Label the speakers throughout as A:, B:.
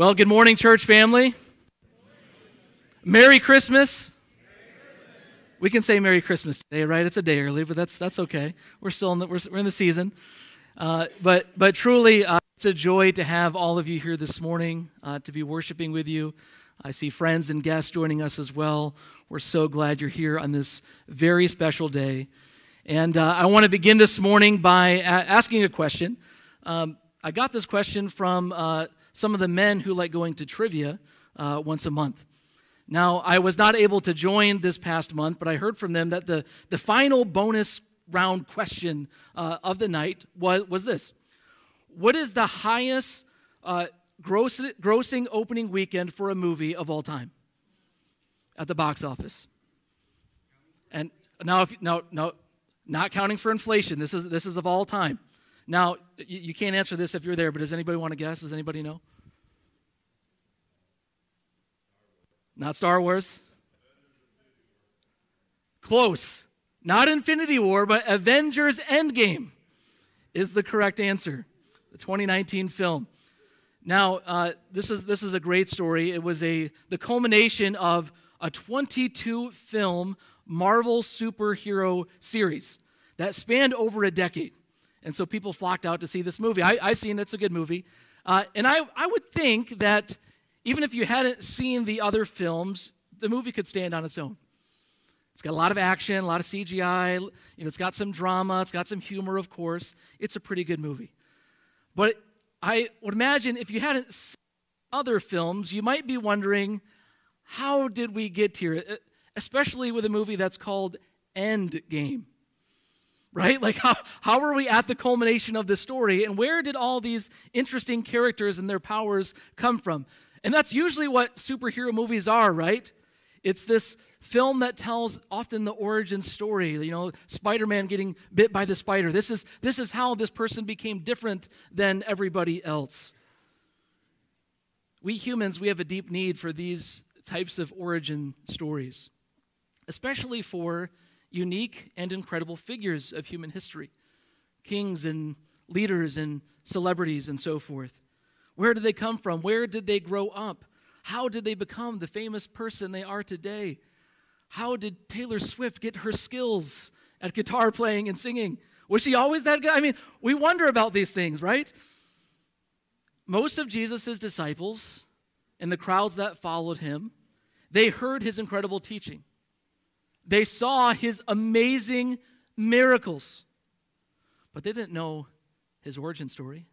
A: Well, good morning, church family. Merry Christmas. We can say Merry Christmas today, right? It's a day early, but that's that's okay. We're still in the we're, we're in the season. Uh, but but truly, uh, it's a joy to have all of you here this morning uh, to be worshiping with you. I see friends and guests joining us as well. We're so glad you're here on this very special day. And uh, I want to begin this morning by a- asking a question. Um, I got this question from uh, some of the men who like going to trivia uh, once a month. Now, I was not able to join this past month, but I heard from them that the, the final bonus round question uh, of the night was, was this What is the highest uh, gross, grossing opening weekend for a movie of all time at the box office? And now, if no, no, not counting for inflation, this is, this is of all time. Now, you, you can't answer this if you're there, but does anybody want to guess? Does anybody know? Not Star Wars. Close. Not Infinity War, but Avengers Endgame is the correct answer. The 2019 film. Now, uh, this is this is a great story. It was a the culmination of a 22 film Marvel superhero series that spanned over a decade, and so people flocked out to see this movie. I, have seen it; it's a good movie, uh, and I I would think that even if you hadn't seen the other films, the movie could stand on its own. It's got a lot of action, a lot of CGI, you know, it's got some drama, it's got some humor, of course. It's a pretty good movie. But I would imagine if you hadn't seen other films, you might be wondering, how did we get here? Especially with a movie that's called End Game. Right? Like, how, how are we at the culmination of this story? And where did all these interesting characters and their powers come from? And that's usually what superhero movies are, right? It's this film that tells often the origin story, you know, Spider-Man getting bit by the spider. This is this is how this person became different than everybody else. We humans, we have a deep need for these types of origin stories, especially for unique and incredible figures of human history. Kings and leaders and celebrities and so forth. Where did they come from? Where did they grow up? How did they become the famous person they are today? How did Taylor Swift get her skills at guitar playing and singing? Was she always that good? I mean, we wonder about these things, right? Most of Jesus' disciples and the crowds that followed him, they heard his incredible teaching. They saw his amazing miracles, but they didn't know his origin story.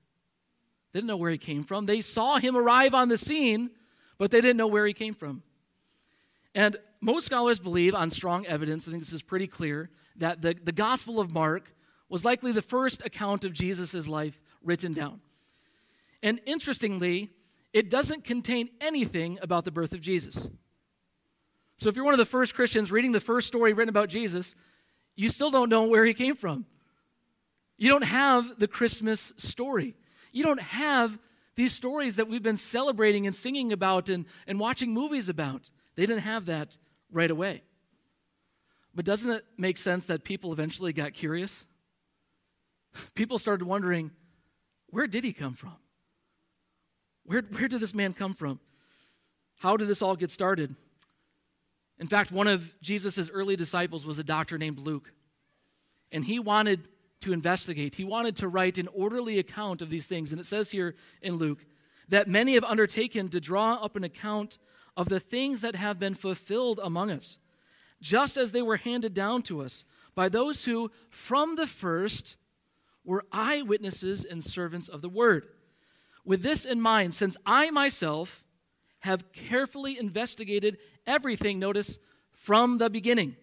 A: They didn't know where he came from. They saw him arrive on the scene, but they didn't know where he came from. And most scholars believe, on strong evidence, I think this is pretty clear, that the, the Gospel of Mark was likely the first account of Jesus' life written down. And interestingly, it doesn't contain anything about the birth of Jesus. So if you're one of the first Christians reading the first story written about Jesus, you still don't know where he came from. You don't have the Christmas story. You don't have these stories that we've been celebrating and singing about and, and watching movies about. They didn't have that right away. But doesn't it make sense that people eventually got curious? People started wondering, where did he come from? Where, where did this man come from? How did this all get started? In fact, one of Jesus' early disciples was a doctor named Luke. And he wanted to investigate. He wanted to write an orderly account of these things. And it says here in Luke that many have undertaken to draw up an account of the things that have been fulfilled among us, just as they were handed down to us by those who, from the first, were eyewitnesses and servants of the word. With this in mind, since I myself have carefully investigated everything, notice, from the beginning,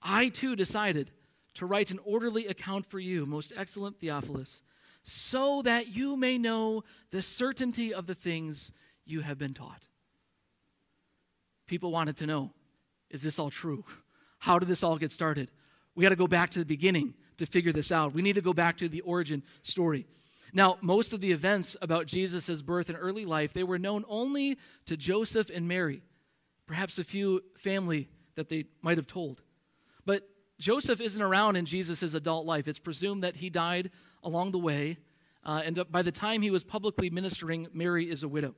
A: I too decided to write an orderly account for you, most excellent Theophilus, so that you may know the certainty of the things you have been taught. People wanted to know is this all true? How did this all get started? We got to go back to the beginning to figure this out. We need to go back to the origin story. Now, most of the events about Jesus' birth and early life, they were known only to Joseph and Mary, perhaps a few family that they might have told. But Joseph isn't around in Jesus' adult life. It's presumed that he died along the way, uh, and by the time he was publicly ministering, Mary is a widow.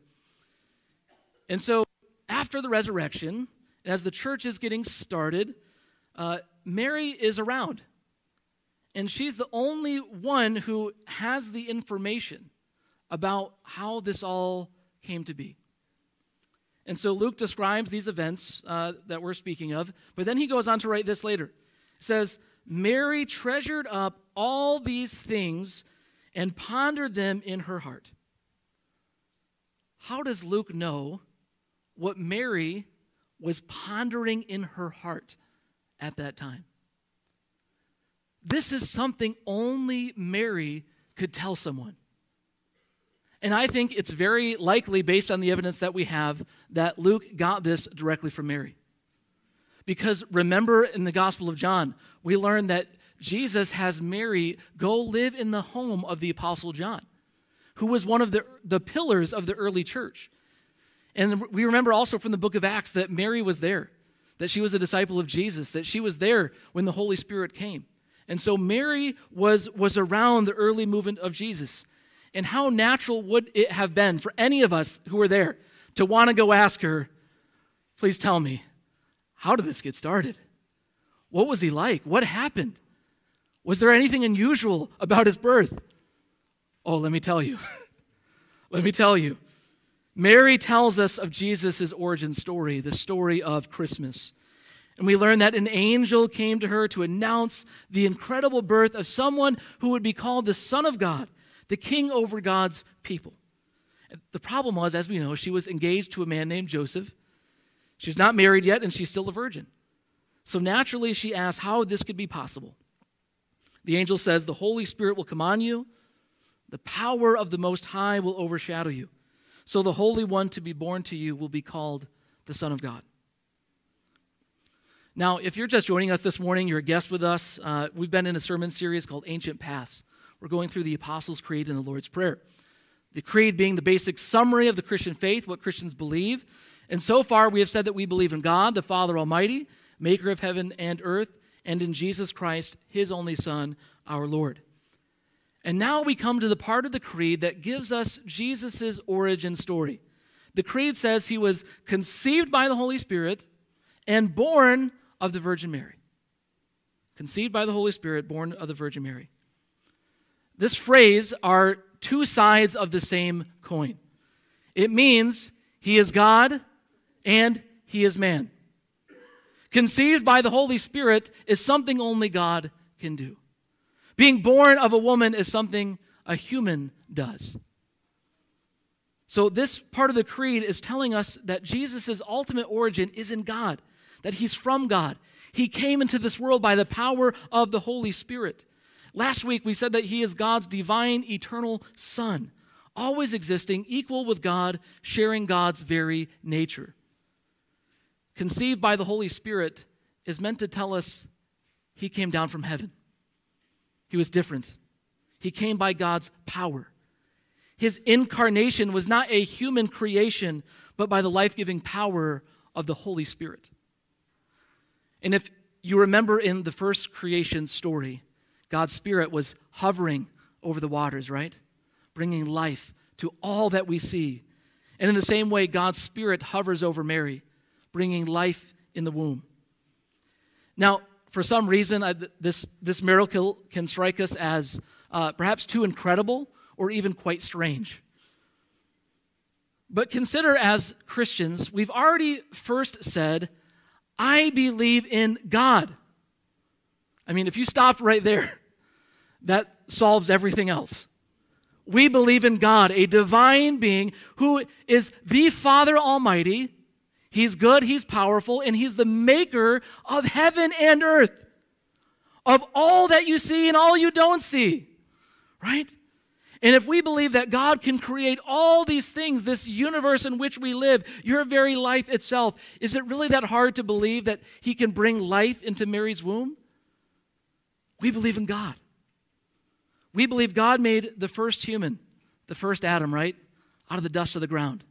A: And so, after the resurrection, as the church is getting started, uh, Mary is around. And she's the only one who has the information about how this all came to be. And so Luke describes these events uh, that we're speaking of, but then he goes on to write this later. He says, Mary treasured up all these things and pondered them in her heart. How does Luke know what Mary was pondering in her heart at that time? This is something only Mary could tell someone. And I think it's very likely, based on the evidence that we have, that Luke got this directly from Mary. Because remember in the Gospel of John, we learn that Jesus has Mary go live in the home of the Apostle John, who was one of the, the pillars of the early church. And we remember also from the book of Acts that Mary was there, that she was a disciple of Jesus, that she was there when the Holy Spirit came. And so Mary was, was around the early movement of Jesus. And how natural would it have been for any of us who were there to want to go ask her, please tell me, how did this get started? What was he like? What happened? Was there anything unusual about his birth? Oh, let me tell you. let me tell you. Mary tells us of Jesus' origin story, the story of Christmas. And we learn that an angel came to her to announce the incredible birth of someone who would be called the Son of God the king over God's people. The problem was, as we know, she was engaged to a man named Joseph. She was not married yet, and she's still a virgin. So naturally, she asked how this could be possible. The angel says, The Holy Spirit will come on you, the power of the Most High will overshadow you. So the Holy One to be born to you will be called the Son of God. Now, if you're just joining us this morning, you're a guest with us. Uh, we've been in a sermon series called Ancient Paths. We're going through the Apostles' Creed and the Lord's Prayer. The creed being the basic summary of the Christian faith, what Christians believe. And so far, we have said that we believe in God, the Father Almighty, maker of heaven and earth, and in Jesus Christ, his only Son, our Lord. And now we come to the part of the creed that gives us Jesus' origin story. The creed says he was conceived by the Holy Spirit and born of the Virgin Mary. Conceived by the Holy Spirit, born of the Virgin Mary. This phrase are two sides of the same coin. It means he is God and he is man. Conceived by the Holy Spirit is something only God can do. Being born of a woman is something a human does. So, this part of the creed is telling us that Jesus' ultimate origin is in God, that he's from God. He came into this world by the power of the Holy Spirit. Last week, we said that he is God's divine, eternal Son, always existing, equal with God, sharing God's very nature. Conceived by the Holy Spirit is meant to tell us he came down from heaven. He was different. He came by God's power. His incarnation was not a human creation, but by the life giving power of the Holy Spirit. And if you remember in the first creation story, God's Spirit was hovering over the waters, right? Bringing life to all that we see. And in the same way, God's Spirit hovers over Mary, bringing life in the womb. Now, for some reason, I, this, this miracle can strike us as uh, perhaps too incredible or even quite strange. But consider as Christians, we've already first said, I believe in God. I mean, if you stopped right there, that solves everything else. We believe in God, a divine being who is the Father Almighty. He's good, He's powerful, and He's the maker of heaven and earth, of all that you see and all you don't see, right? And if we believe that God can create all these things, this universe in which we live, your very life itself, is it really that hard to believe that He can bring life into Mary's womb? We believe in God. We believe God made the first human, the first Adam, right? Out of the dust of the ground.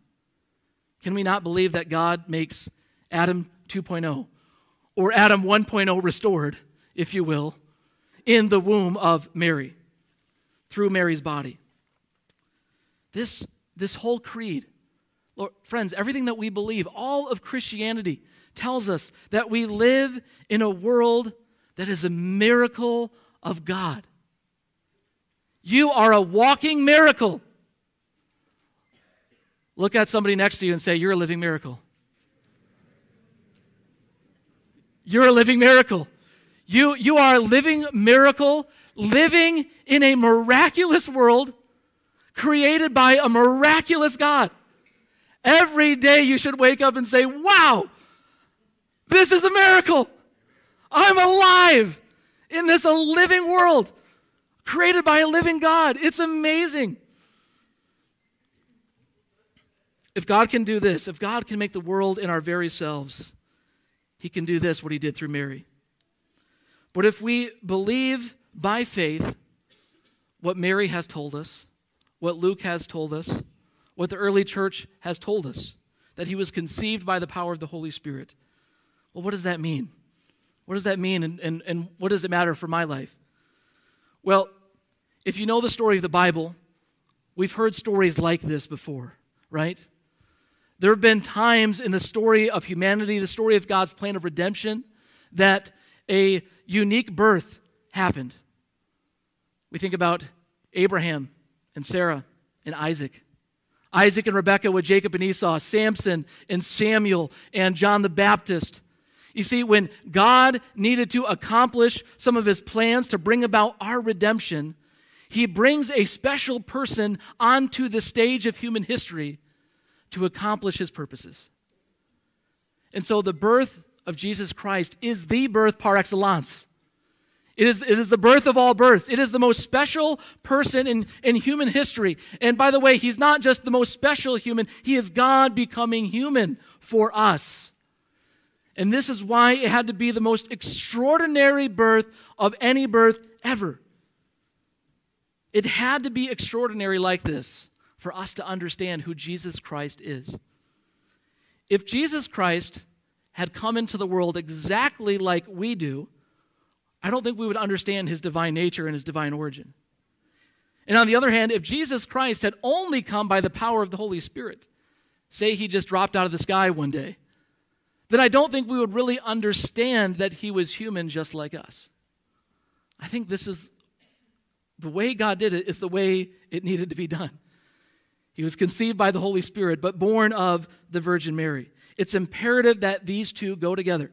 A: Can we not believe that God makes Adam 2.0 or Adam 1.0 restored, if you will, in the womb of Mary through Mary's body? This, this whole creed Lord, friends, everything that we believe, all of Christianity tells us that we live in a world that is a miracle of God. You are a walking miracle. Look at somebody next to you and say, You're a living miracle. You're a living miracle. You, you are a living miracle, living in a miraculous world created by a miraculous God. Every day you should wake up and say, Wow, this is a miracle. I'm alive in this living world created by a living God. It's amazing. If God can do this, if God can make the world in our very selves, He can do this, what He did through Mary. But if we believe by faith what Mary has told us, what Luke has told us, what the early church has told us, that he was conceived by the power of the Holy Spirit, well, what does that mean? What does that mean, and, and, and what does it matter for my life? Well, if you know the story of the Bible, we've heard stories like this before, right? There have been times in the story of humanity, the story of God's plan of redemption, that a unique birth happened. We think about Abraham and Sarah and Isaac. Isaac and Rebekah with Jacob and Esau, Samson and Samuel and John the Baptist. You see, when God needed to accomplish some of his plans to bring about our redemption, he brings a special person onto the stage of human history to accomplish his purposes. And so the birth of Jesus Christ is the birth par excellence. It is, it is the birth of all births. It is the most special person in, in human history. And by the way, he's not just the most special human, he is God becoming human for us. And this is why it had to be the most extraordinary birth of any birth ever. It had to be extraordinary like this for us to understand who Jesus Christ is. If Jesus Christ had come into the world exactly like we do, I don't think we would understand his divine nature and his divine origin. And on the other hand, if Jesus Christ had only come by the power of the Holy Spirit, say he just dropped out of the sky one day, then I don't think we would really understand that he was human just like us. I think this is the way God did it is the way it needed to be done. He was conceived by the Holy Spirit, but born of the Virgin Mary. It's imperative that these two go together.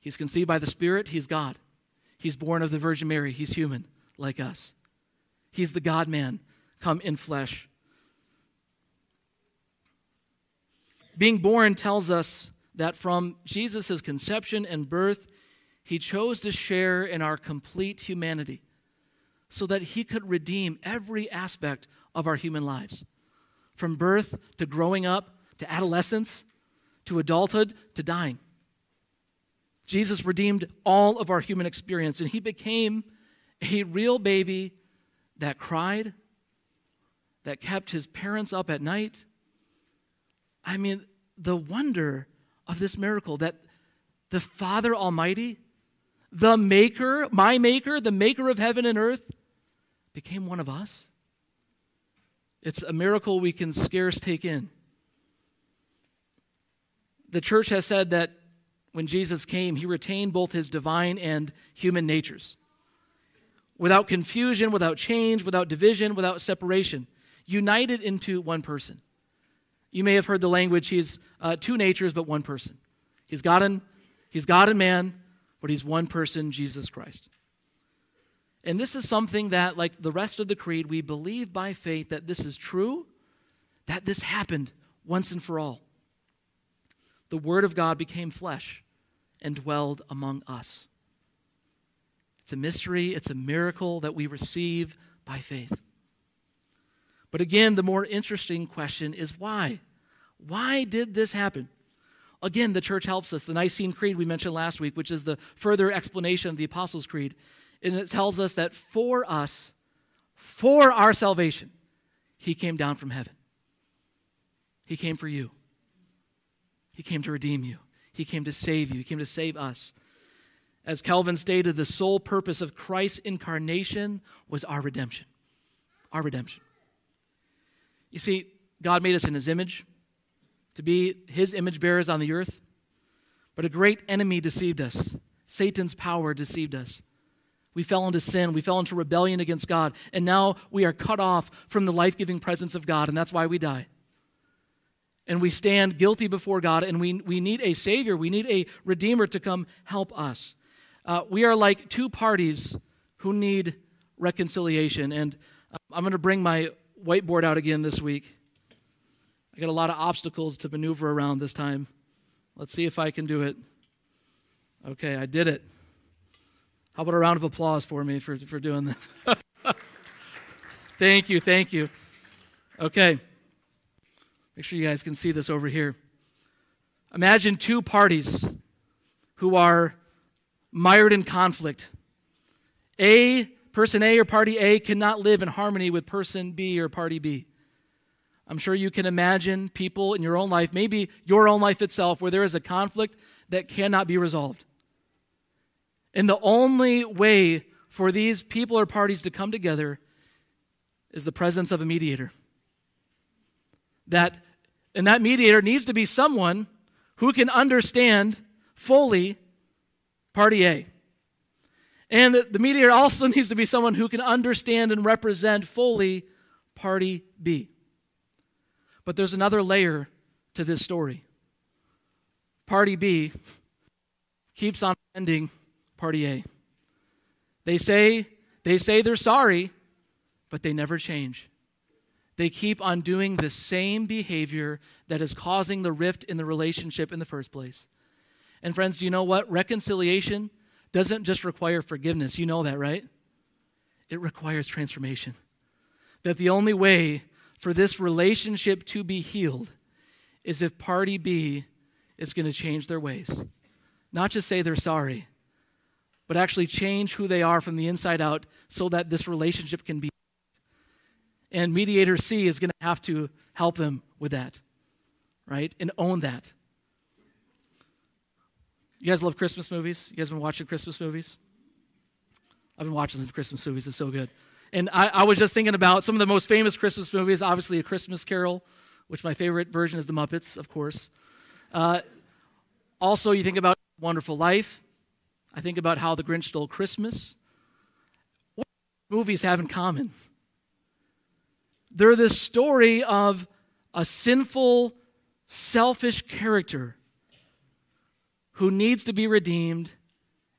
A: He's conceived by the Spirit, he's God. He's born of the Virgin Mary, he's human like us. He's the God man come in flesh. Being born tells us that from Jesus' conception and birth, he chose to share in our complete humanity so that he could redeem every aspect of our human lives. From birth to growing up to adolescence to adulthood to dying. Jesus redeemed all of our human experience, and he became a real baby that cried, that kept his parents up at night. I mean, the wonder of this miracle that the Father Almighty, the Maker, my Maker, the Maker of heaven and earth, became one of us. It's a miracle we can scarce take in the church has said that when Jesus came, he retained both his divine and human natures. Without confusion, without change, without division, without separation, united into one person. You may have heard the language, he's uh, two natures, but one person. He's God, and, he's God and man, but he's one person, Jesus Christ. And this is something that, like the rest of the creed, we believe by faith that this is true, that this happened once and for all the Word of God became flesh and dwelled among us. It's a mystery, it's a miracle that we receive by faith. But again, the more interesting question is why? Why did this happen? Again, the church helps us. The Nicene Creed we mentioned last week, which is the further explanation of the Apostles' Creed, and it tells us that for us, for our salvation, He came down from heaven. He came for you. He came to redeem you, He came to save you, He came to save us. As Calvin stated, the sole purpose of Christ's incarnation was our redemption. Our redemption. You see, God made us in His image. to be his image bearers on the earth. But a great enemy deceived us. Satan's power deceived us. We fell into sin. We fell into rebellion against God. And now we are cut off from the life giving presence of God, and that's why we die. And we stand guilty before God, and we, we need a Savior. We need a Redeemer to come help us. Uh, we are like two parties who need reconciliation. And uh, I'm going to bring my whiteboard out again this week. I got a lot of obstacles to maneuver around this time. Let's see if I can do it. Okay, I did it. How about a round of applause for me for, for doing this? thank you, thank you. Okay, make sure you guys can see this over here. Imagine two parties who are mired in conflict. A, person A or party A cannot live in harmony with person B or party B. I'm sure you can imagine people in your own life, maybe your own life itself, where there is a conflict that cannot be resolved. And the only way for these people or parties to come together is the presence of a mediator. That, and that mediator needs to be someone who can understand fully party A. And the mediator also needs to be someone who can understand and represent fully party B. But there's another layer to this story. Party B keeps on offending Party A. They say they say they're sorry, but they never change. They keep on doing the same behavior that is causing the rift in the relationship in the first place. And friends, do you know what? Reconciliation doesn't just require forgiveness. You know that, right? It requires transformation. That the only way for this relationship to be healed is if party B is going to change their ways. Not just say they're sorry, but actually change who they are from the inside out so that this relationship can be. And mediator C is going to have to help them with that, right? And own that. You guys love Christmas movies? You guys been watching Christmas movies? I've been watching some Christmas movies. It's so good. And I, I, was just thinking about some of the most famous Christmas movies, obviously, A Christmas Carol, which my favorite version is The Muppets, of course. Uh, also, you think about Wonderful Life. I think about how The Grinch Stole Christmas. What movies have in common? They're this story of a sinful, selfish character who needs to be redeemed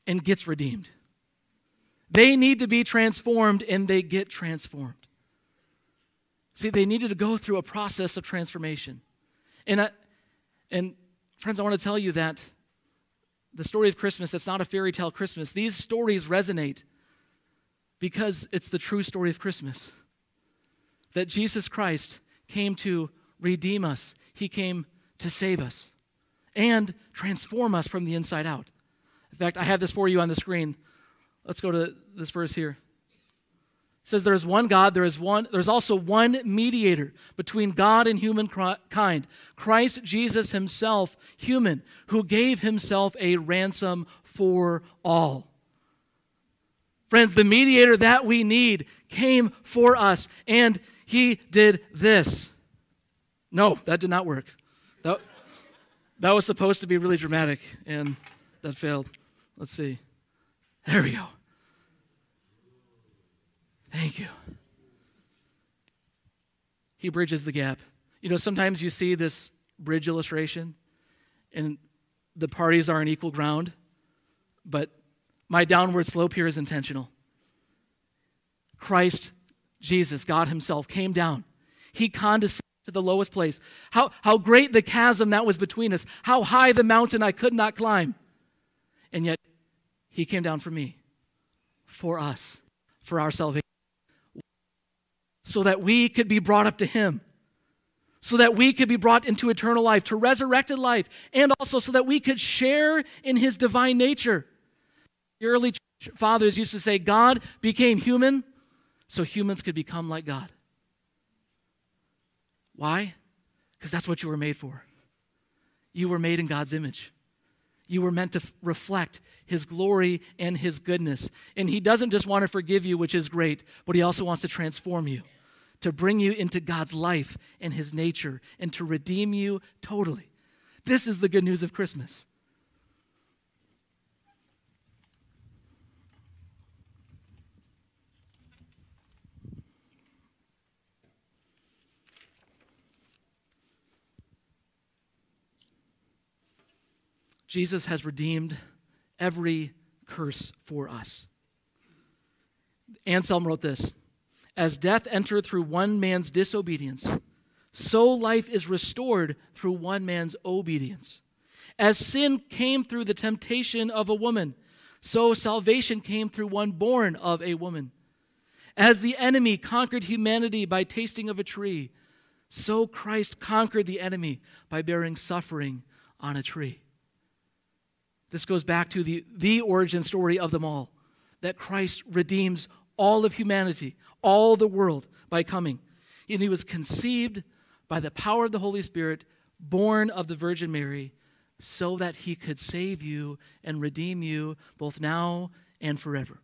A: and gets redeemed. They need to be transformed and they get transformed. See, they needed to go through a process of transformation. And, I, and friends, I want to tell you that the story of Christmas, it's not a fairy tale Christmas. These stories resonate because it's the true story of Christmas. That Jesus Christ came to redeem us, He came to save us and transform us from the inside out. In fact, I have this for you on the screen. Let's go to this verse here. Says there is one God, there is one there's also one mediator between God and humankind, Christ Jesus himself, human, who gave himself a ransom for all. Friends, the mediator that we need came for us and he did this. No, that did not work. That, that was supposed to be really dramatic and that failed. Let's see. There we go. You. He bridges the gap. You know, sometimes you see this bridge illustration and the parties are on equal ground, but my downward slope here is intentional. Christ, Jesus, God Himself, came down. He condescended to the lowest place. How, how great the chasm that was between us, how high the mountain I could not climb. And yet, he came down for me, for us, for our salvation, so that we could be brought up to Him, so that we could be brought into eternal life, to resurrected life, and also so that we could share in His divine nature. The early fathers used to say, God became human so humans could become like God. Why? Because that's what you were made for. You were made in God's image. You were meant to f- reflect His glory and His goodness. And He doesn't just want to forgive you, which is great, but He also wants to transform you to bring you into God's life and his nature and to redeem you totally. This is the good news of Christmas. Jesus has redeemed every curse for us. Anselm wrote this As death entered through one man's disobedience, so life is restored through one man's obedience. As sin came through the temptation of a woman, so salvation came through one born of a woman. As the enemy conquered humanity by tasting of a tree, so Christ conquered the enemy by bearing suffering on a tree. This goes back to the, the origin story of them all that Christ redeems all of humanity, all the world by coming. And he was conceived by the power of the Holy Spirit, born of the Virgin Mary, so that he could save you and redeem you both now and forever.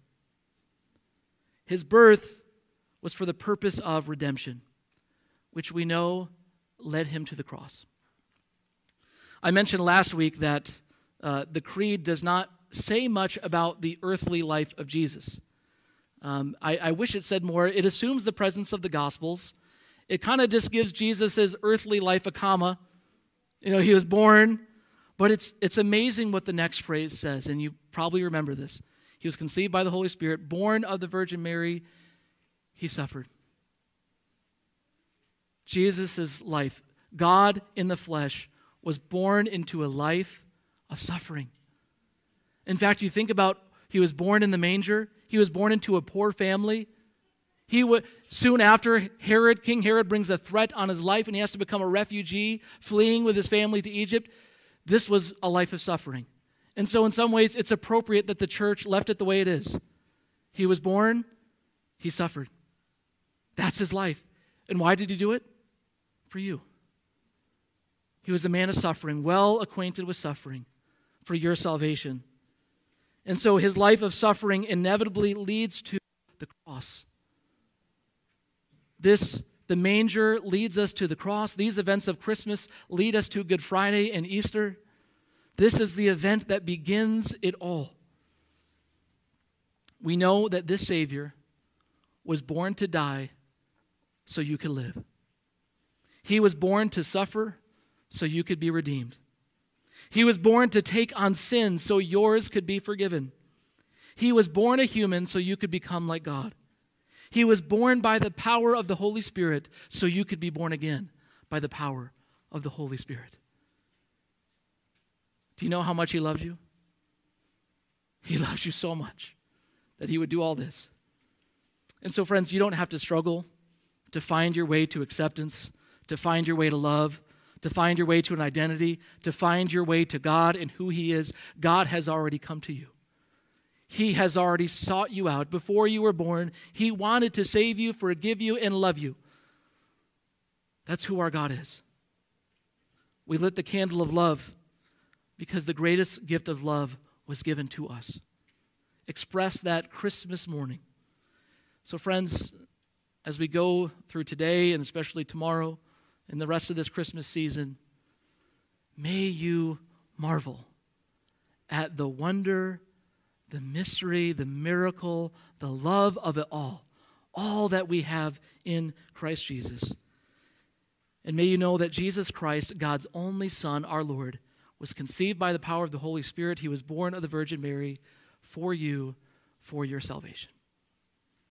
A: His birth was for the purpose of redemption, which we know led him to the cross. I mentioned last week that uh, the creed does not say much about the earthly life of Jesus. Um, I, I, wish it said more. It assumes the presence of the Gospels. It kind of just gives Jesus' earthly life a comma. You know, he was born, but it's, it's amazing what the next phrase says, and you probably remember this. He was conceived by the Holy Spirit, born of the Virgin Mary, he suffered. Jesus' life, God in the flesh, was born into a life of suffering. In fact, you think about he was born in the manger, he was born into a poor family. He w- soon after Herod, King Herod brings a threat on his life and he has to become a refugee, fleeing with his family to Egypt. This was a life of suffering. And so, in some ways, it's appropriate that the church left it the way it is. He was born, he suffered. That's his life. And why did he do it? For you. He was a man of suffering, well acquainted with suffering for your salvation. And so his life of suffering inevitably leads to the cross. This, the manger, leads us to the cross. These events of Christmas lead us to Good Friday and Easter. This is the event that begins it all. We know that this Savior was born to die so you could live. He was born to suffer so you could be redeemed. He was born to take on sin so yours could be forgiven. He was born a human so you could become like God. He was born by the power of the Holy Spirit so you could be born again by the power of the Holy Spirit. Do you know how much He loves you? He loves you so much that He would do all this. And so, friends, you don't have to struggle to find your way to acceptance, to find your way to love, to find your way to an identity, to find your way to God and who He is, God has already come to you. He has already sought you out. Before you were born, He wanted to save you, forgive you, and love you. That's who our God is. We lit the candle of love because the greatest gift of love was given to us. Express that Christmas morning. So, friends, as we go through today and especially tomorrow, in the rest of this Christmas season, may you marvel at the wonder, the mystery, the miracle, the love of it all, all that we have in Christ Jesus. And may you know that Jesus Christ, God's only Son, our Lord, was conceived by the power of the Holy Spirit. He was born of the Virgin Mary for you, for your salvation.